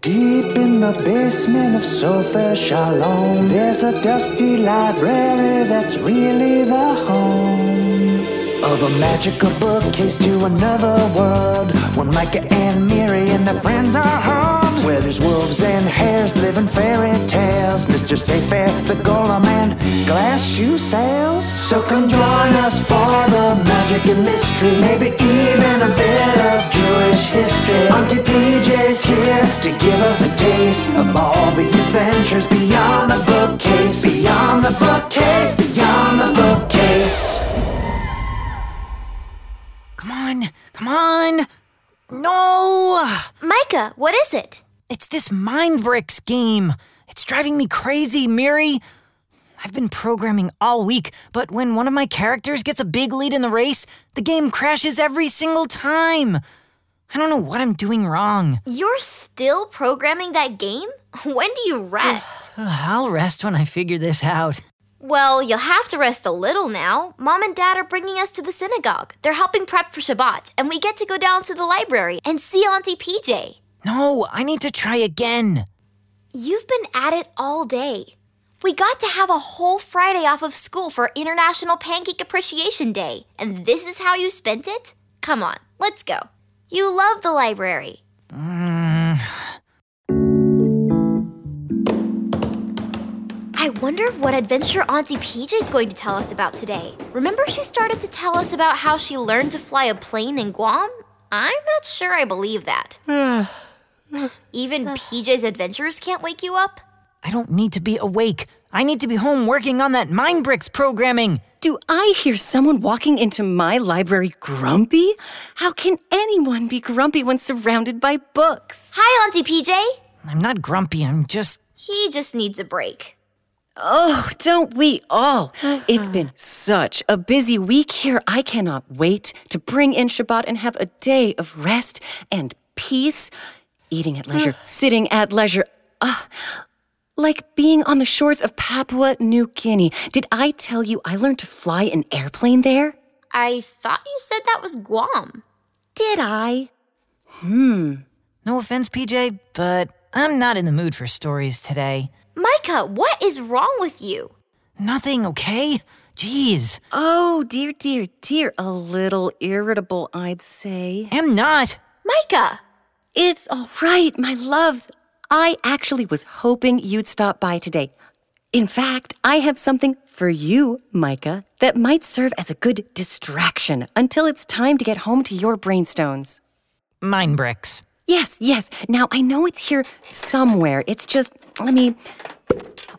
Deep in the basement of Sofa Shalom, there's a dusty library that's really the home of a magical bookcase to another world. Where Micah and Miri and their friends are home, where there's wolves and hares living fairy tales. Mr. Sayfair, the golem, and glass shoe sales. So come join us for the magic and mystery, maybe even a bit of Jewish history. Auntie PJ's here to give us a taste of all the adventures beyond the bookcase, beyond the bookcase, beyond the bookcase. Come on, come on. No! Micah, what is it? It's this Mind Bricks game. It's driving me crazy, Miri. I've been programming all week, but when one of my characters gets a big lead in the race, the game crashes every single time. I don't know what I'm doing wrong. You're still programming that game? When do you rest? I'll rest when I figure this out. well, you'll have to rest a little now. Mom and Dad are bringing us to the synagogue. They're helping prep for Shabbat, and we get to go down to the library and see Auntie PJ. No, I need to try again. You've been at it all day. We got to have a whole Friday off of school for International Pancake Appreciation Day, and this is how you spent it? Come on, let's go. You love the library. Mm. I wonder what adventure Auntie PJ is going to tell us about today. Remember, she started to tell us about how she learned to fly a plane in Guam? I'm not sure I believe that. Even PJ's adventures can't wake you up? I don't need to be awake. I need to be home working on that Mind Bricks programming. Do I hear someone walking into my library grumpy? How can anyone be grumpy when surrounded by books? Hi, Auntie PJ. I'm not grumpy, I'm just. He just needs a break. Oh, don't we all? It's been such a busy week here. I cannot wait to bring in Shabbat and have a day of rest and peace, eating at leisure, sitting at leisure. Ah, like being on the shores of Papua New Guinea. Did I tell you I learned to fly an airplane there? I thought you said that was Guam. Did I? Hmm. No offense, PJ, but I'm not in the mood for stories today. Micah, what is wrong with you? Nothing, okay? Jeez, Oh, dear, dear, dear. A little irritable, I'd say. am not. Micah! It's all right, my loves. I actually was hoping you'd stop by today. In fact, I have something for you, Micah, that might serve as a good distraction until it's time to get home to your brainstones. Mind Bricks. Yes, yes. Now, I know it's here somewhere. It's just, let me.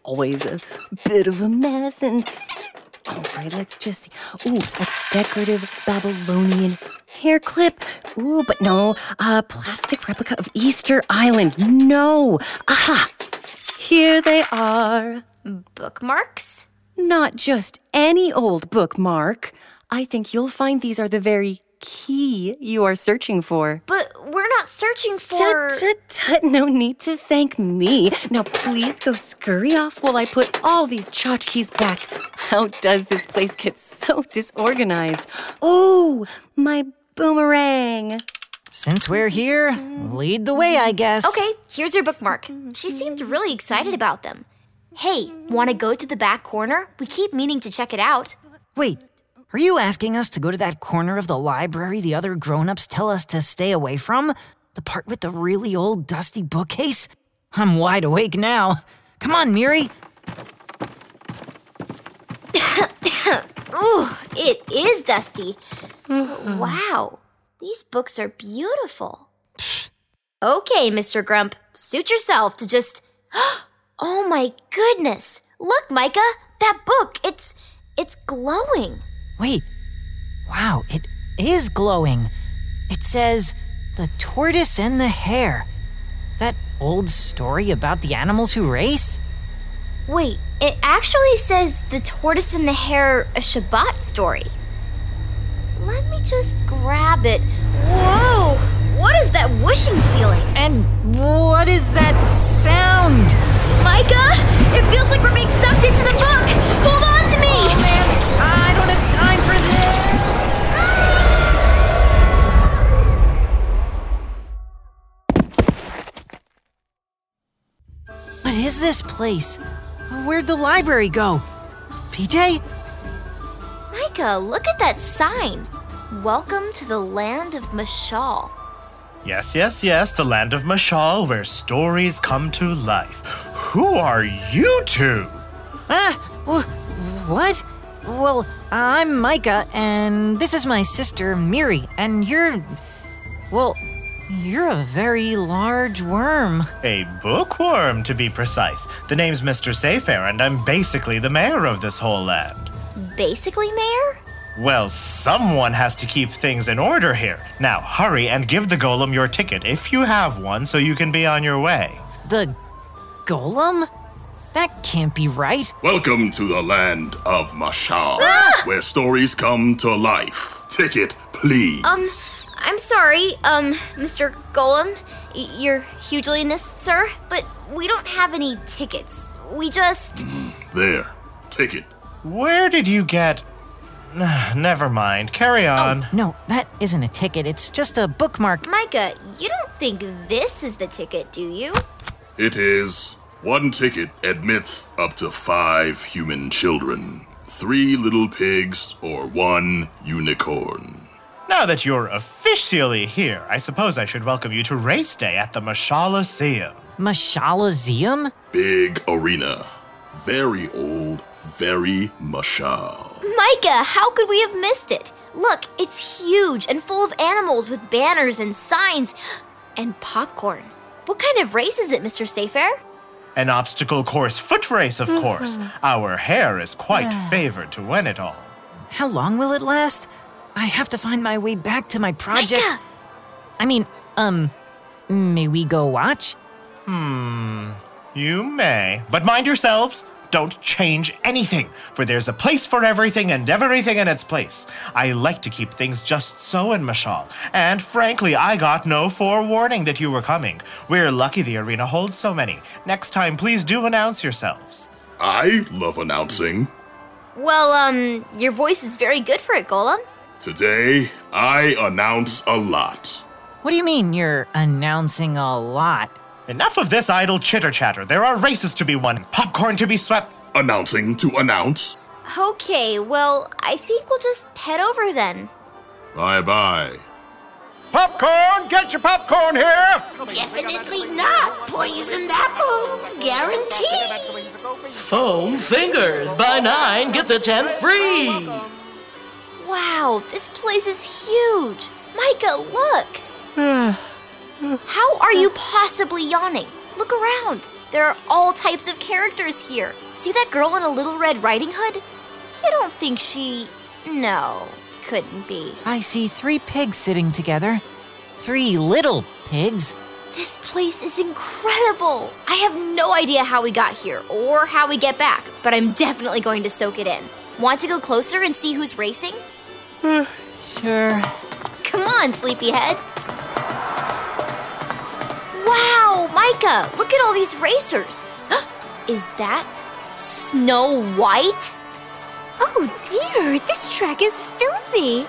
Always a bit of a mess and. All right, let's just see. Ooh, a decorative Babylonian hair clip. Ooh, but no, a plastic replica of Easter Island. No. Aha! Here they are. Bookmarks? Not just any old bookmark. I think you'll find these are the very key you are searching for. But we're not searching for. Tut, tut, tut, no need to thank me. Now, please go scurry off while I put all these tchotchkes back. How does this place get so disorganized? Oh, my boomerang. Since we're here, lead the way, I guess. Okay, here's your bookmark. She seemed really excited about them. Hey, want to go to the back corner? We keep meaning to check it out. Wait, are you asking us to go to that corner of the library the other grown ups tell us to stay away from? The part with the really old dusty bookcase? I'm wide awake now. Come on, Miri. Ooh, it is dusty. wow, these books are beautiful. okay, Mr. Grump, suit yourself to just. Oh my goodness! Look, Micah, that book. It's it's glowing. Wait. Wow, it is glowing. It says, The Tortoise and the Hare. That old story about the animals who race? Wait, it actually says the tortoise and the hare a Shabbat story. Let me just grab it. Whoa! What is that whooshing feeling? And what is that sound? Micah, it feels like we're being sucked into the book. Hold on to me. This place? Where'd the library go? PJ? Micah, look at that sign. Welcome to the land of Mashal. Yes, yes, yes, the land of Mashal, where stories come to life. Who are you two? Ah, wh- what? Well, I'm Micah, and this is my sister, Miri, and you're. Well, you're a very large worm. A bookworm, to be precise. The name's Mr. Sayfair, and I'm basically the mayor of this whole land. Basically, Mayor? Well, someone has to keep things in order here. Now, hurry and give the golem your ticket if you have one so you can be on your way. The golem? That can't be right. Welcome to the land of Mashal, where stories come to life. Ticket, please. Um, I'm sorry, um, Mr. Golem, y- your hugeliness, sir, but we don't have any tickets. We just. there, ticket. Where did you get. Never mind. Carry on. No, that isn't a ticket, it's just a bookmark. Micah, you don't think this is the ticket, do you? It is one ticket admits up to five human children, three little pigs, or one unicorn. Now that you're officially here, I suppose I should welcome you to race day at the Mashalaseum. Mashalazeum? Big arena. Very old, very mashal. Micah, how could we have missed it? Look, it's huge and full of animals with banners and signs and popcorn. What kind of race is it, Mr. Sayfair? An obstacle course foot race, of mm-hmm. course. Our hare is quite favored to win it all. How long will it last? I have to find my way back to my project. Micah! I mean, um, may we go watch? Hmm, you may, but mind yourselves. Don't change anything, for there's a place for everything and everything in its place. I like to keep things just so in Mashal, and frankly, I got no forewarning that you were coming. We're lucky the arena holds so many. Next time, please do announce yourselves. I love announcing. Well, um, your voice is very good for it, Golem. Today, I announce a lot. What do you mean you're announcing a lot? Enough of this idle chitter chatter. There are races to be won, popcorn to be swept. Announcing to announce. Okay, well, I think we'll just head over then. Bye bye. Popcorn! Get your popcorn here! Definitely not poisoned apples, guaranteed. Foam fingers. Buy nine, get the tenth free. Wow, this place is huge. Micah, look. How are you possibly yawning? Look around. There are all types of characters here. See that girl in a little red riding hood? You don't think she. No, couldn't be. I see three pigs sitting together. Three little pigs. This place is incredible. I have no idea how we got here or how we get back, but I'm definitely going to soak it in. Want to go closer and see who's racing? Sure. Come on, sleepyhead. Wow, Micah, look at all these racers. Is that Snow White? Oh dear, this track is filthy.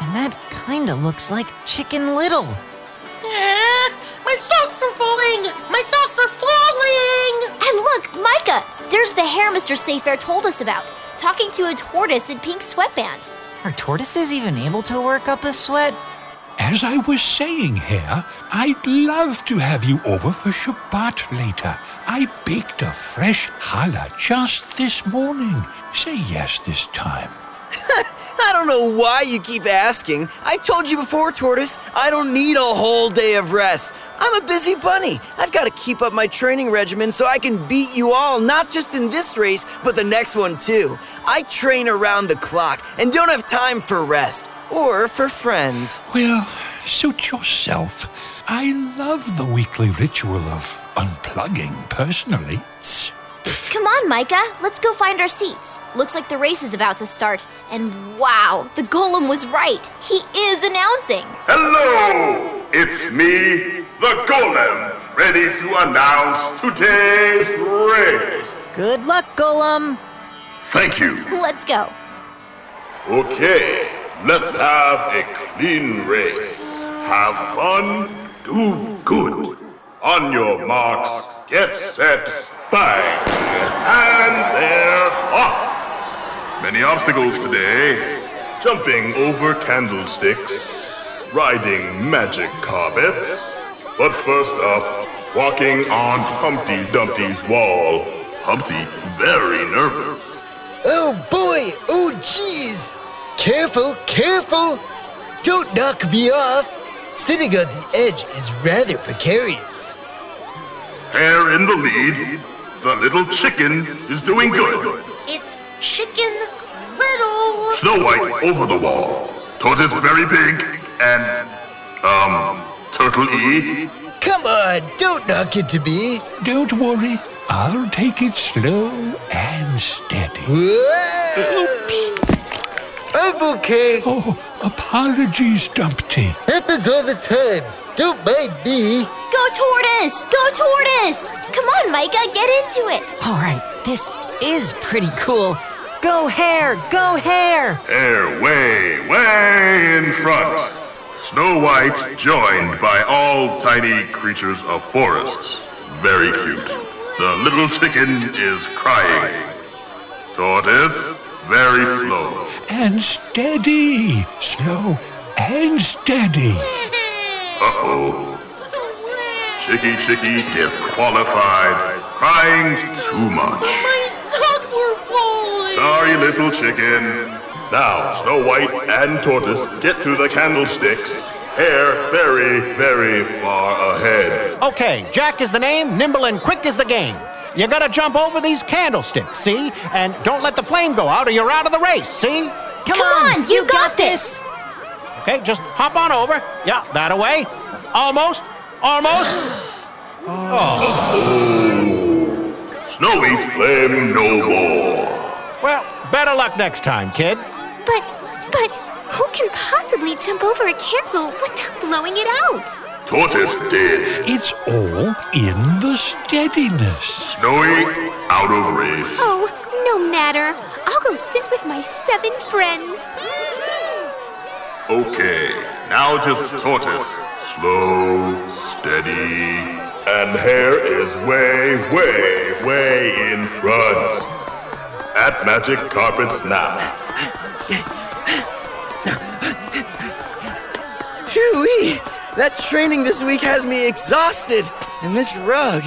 And that kinda looks like Chicken Little. my socks are falling. My socks are falling. And look, Micah, there's the hare Mr. Sayfair told us about, talking to a tortoise in pink sweatband. Are tortoises even able to work up a sweat? As I was saying here, I'd love to have you over for Shabbat later. I baked a fresh challah just this morning. Say yes this time. I don't know why you keep asking. I've told you before, Tortoise, I don't need a whole day of rest. I'm a busy bunny. I've got to keep up my training regimen so I can beat you all, not just in this race, but the next one too. I train around the clock and don't have time for rest or for friends. Well, suit yourself. I love the weekly ritual of unplugging personally. Come on, Micah, let's go find our seats. Looks like the race is about to start. And wow, the golem was right. He is announcing. Hello! It's me, the Golem, ready to announce today's race. Good luck, Golem! Thank you. Let's go. Okay, let's have a clean race. Have fun, do good. On your marks, get set, bang, and they're off. Many obstacles today. Jumping over candlesticks, riding magic carpets. But first up, walking on Humpty Dumpty's wall. Humpty very nervous. Oh boy! Oh jeez! Careful, careful! Don't knock me off! Sitting on the edge is rather precarious. Hare in the lead. The little chicken is doing good. It's Chicken Little. Snow White over the wall. Tortoise very big and um Turtle E. Come on, don't knock into me! Don't worry, I'll take it slow and steady. Whoa! I'm okay. Oh, apologies, Dumpty. Happens all the time. Don't mind me. Go Tortoise! Go Tortoise! Come on, Micah, get into it! All right, this is pretty cool. Go Hare! Go Hare! Hare way, way in front. Snow White joined by all tiny creatures of forests. Very cute. The little chicken is crying. Tortoise, very slow. And steady. Slow and steady. Uh-oh. Chicky Chicky disqualified. Crying too much. Oh, my socks were falling. Sorry, little chicken. Now, Snow White and Tortoise get to the candlesticks. Hare very, very far ahead. Okay, Jack is the name, nimble and quick is the game. You gotta jump over these candlesticks, see? And don't let the flame go out or you're out of the race, see? Come, Come on, you got this! Okay, just hop on over. Yeah, that away. Almost. Almost. Oh, Snowy flame no more. Well, better luck next time, kid. But, but, who can possibly jump over a cancel without blowing it out? Tortoise did. It's all in the steadiness. Snowy out of race. Oh, no matter. I'll go sit with my seven friends. Okay, now just Tortoise. Slow, steady, and Hare is way, way, way in front. At Magic Carpets now. Phew! That training this week has me exhausted. And this rug.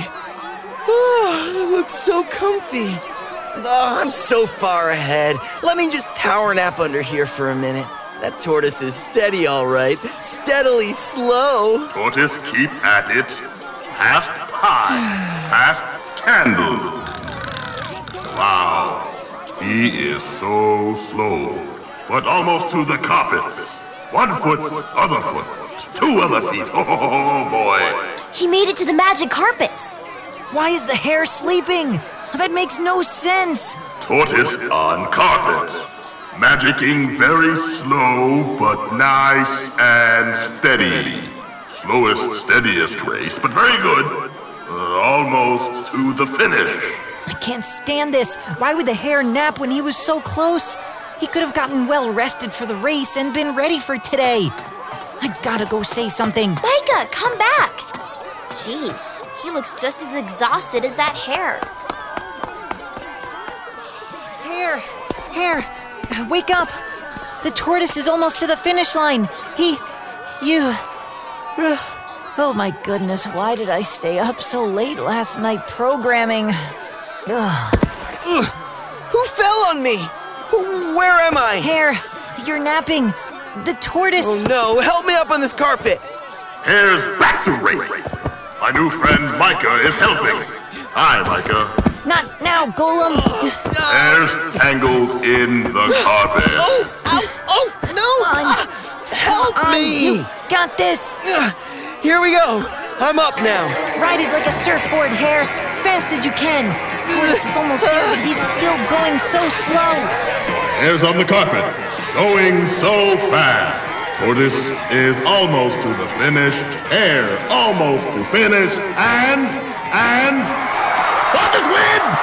Oh, it looks so comfy. Oh, I'm so far ahead. Let me just power nap under here for a minute. That tortoise is steady, all right. Steadily slow. Tortoise, keep at it. Past pie. Past candle. Wow. He is so slow. But almost to the carpets. One foot, other foot. Two other feet. Oh boy. He made it to the magic carpets. Why is the hare sleeping? That makes no sense. Tortoise on carpet. Magicking very slow, but nice and steady. Slowest, steadiest race, but very good. Uh, almost to the finish. I can't stand this. Why would the hare nap when he was so close? He could have gotten well rested for the race and been ready for today. I gotta go say something. Micah, come back! Jeez, he looks just as exhausted as that hare. Hare, hare, wake up! The tortoise is almost to the finish line. He, you. Oh my goodness, why did I stay up so late last night programming? Ugh. Ugh. Who fell on me? Where am I? Hare, you're napping. The tortoise. Oh no, help me up on this carpet. Hare's back to race. My new friend Micah is helping. Hi, Micah. Not now, Golem. Hare's tangled in the carpet. Oh, ow, oh, no! On. Help On, me! You got this. Here we go. I'm up now. Ride it like a surfboard, Hare. Fast as you can. Tortoise is almost there, but he's still going so slow. Hare's on the carpet, going so fast. Tortoise is almost to the finish. Hare almost to finish. And, and, Tortoise wins!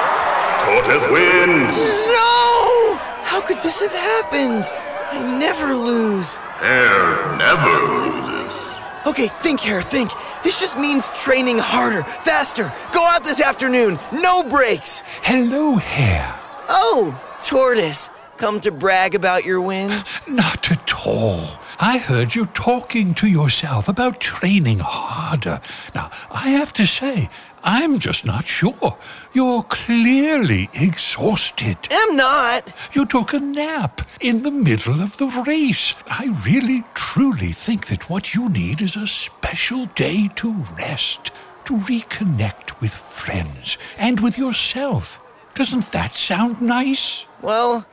Tortoise wins! No! How could this have happened? I never lose. Hare never loses. Okay, think here, think. This just means training harder, faster. Go out this afternoon, no breaks. Hello, Hare. Oh, Tortoise, come to brag about your win? Not at all. I heard you talking to yourself about training harder. Now, I have to say, I'm just not sure. You're clearly exhausted. I'm not. You took a nap in the middle of the race. I really, truly think that what you need is a special day to rest, to reconnect with friends and with yourself. Doesn't that sound nice? Well,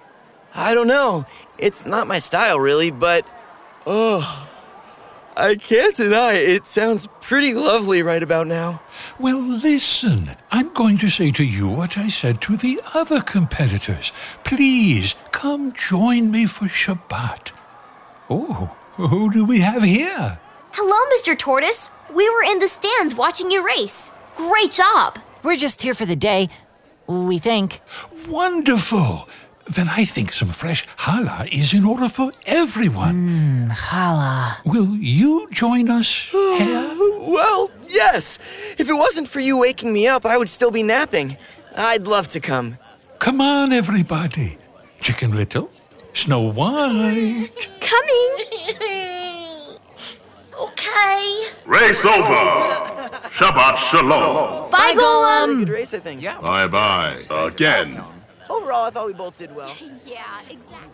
I don't know. It's not my style, really, but. Oh. I can't deny it. It sounds pretty lovely right about now. Well, listen. I'm going to say to you what I said to the other competitors. Please come join me for Shabbat. Oh, who do we have here? Hello, Mr. Tortoise. We were in the stands watching you race. Great job. We're just here for the day, we think. Wonderful. Then I think some fresh challah is in order for everyone. Mmm, challah. Will you join us, oh, Hare? well, yes. If it wasn't for you waking me up, I would still be napping. I'd love to come. Come on, everybody. Chicken Little, Snow White. Coming. okay. Race over. Shabbat shalom. Bye, Golem. Good race, I think. Yeah. Bye bye. Again. Overall, I thought we both did well. Yeah, exactly.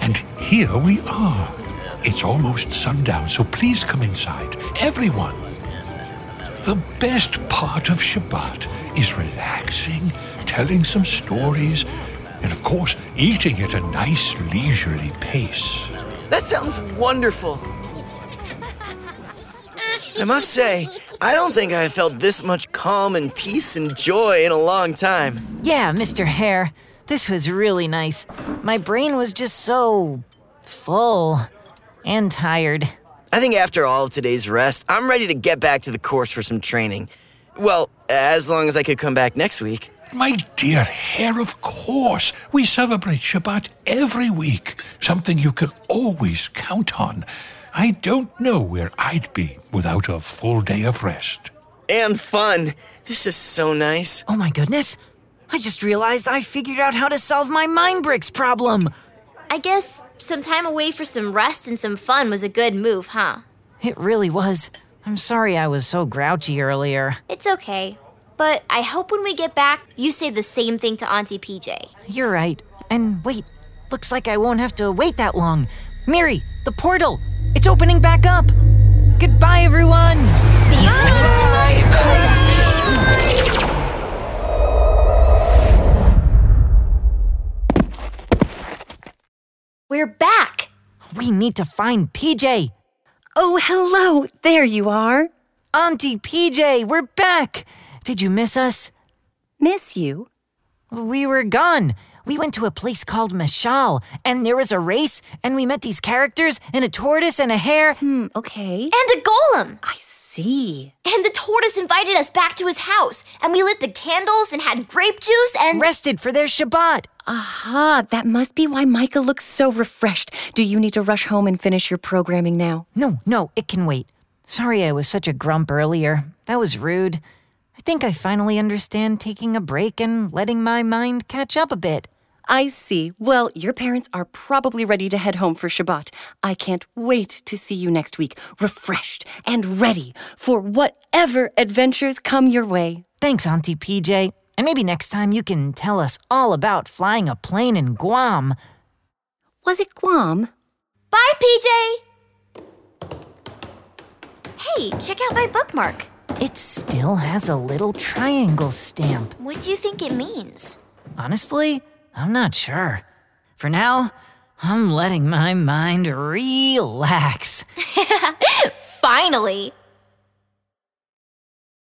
And here we are. It's almost sundown, so please come inside. Everyone. The best part of Shabbat is relaxing, telling some stories, and of course, eating at a nice leisurely pace. That sounds wonderful. I must say, I don't think I have felt this much calm and peace and joy in a long time. Yeah, Mr. Hare. This was really nice. My brain was just so full and tired. I think after all of today's rest, I'm ready to get back to the course for some training. Well, as long as I could come back next week. My dear Hare, of course. We celebrate Shabbat every week, something you can always count on. I don't know where I'd be without a full day of rest. And fun. This is so nice. Oh my goodness. I just realized I figured out how to solve my mind bricks problem. I guess some time away for some rest and some fun was a good move, huh? It really was. I'm sorry I was so grouchy earlier. It's okay. But I hope when we get back, you say the same thing to Auntie PJ. You're right. And wait, looks like I won't have to wait that long. Miri, the portal! It's opening back up! Goodbye, everyone! See you We're back! We need to find PJ! Oh, hello! There you are. Auntie PJ, we're back! Did you miss us? Miss you? We were gone. We went to a place called Mashal, and there was a race, and we met these characters, and a tortoise and a hare. Hmm, okay. And a golem! I see. And the tortoise invited us back to his house, and we lit the candles and had grape juice and. Rested for their Shabbat. Aha, that must be why Micah looks so refreshed. Do you need to rush home and finish your programming now? No, no, it can wait. Sorry I was such a grump earlier. That was rude. I think I finally understand taking a break and letting my mind catch up a bit. I see. Well, your parents are probably ready to head home for Shabbat. I can't wait to see you next week, refreshed and ready for whatever adventures come your way. Thanks, Auntie PJ. And maybe next time you can tell us all about flying a plane in Guam. Was it Guam? Bye, PJ! Hey, check out my bookmark. It still has a little triangle stamp. What do you think it means? Honestly, I'm not sure. For now, I'm letting my mind relax. Finally!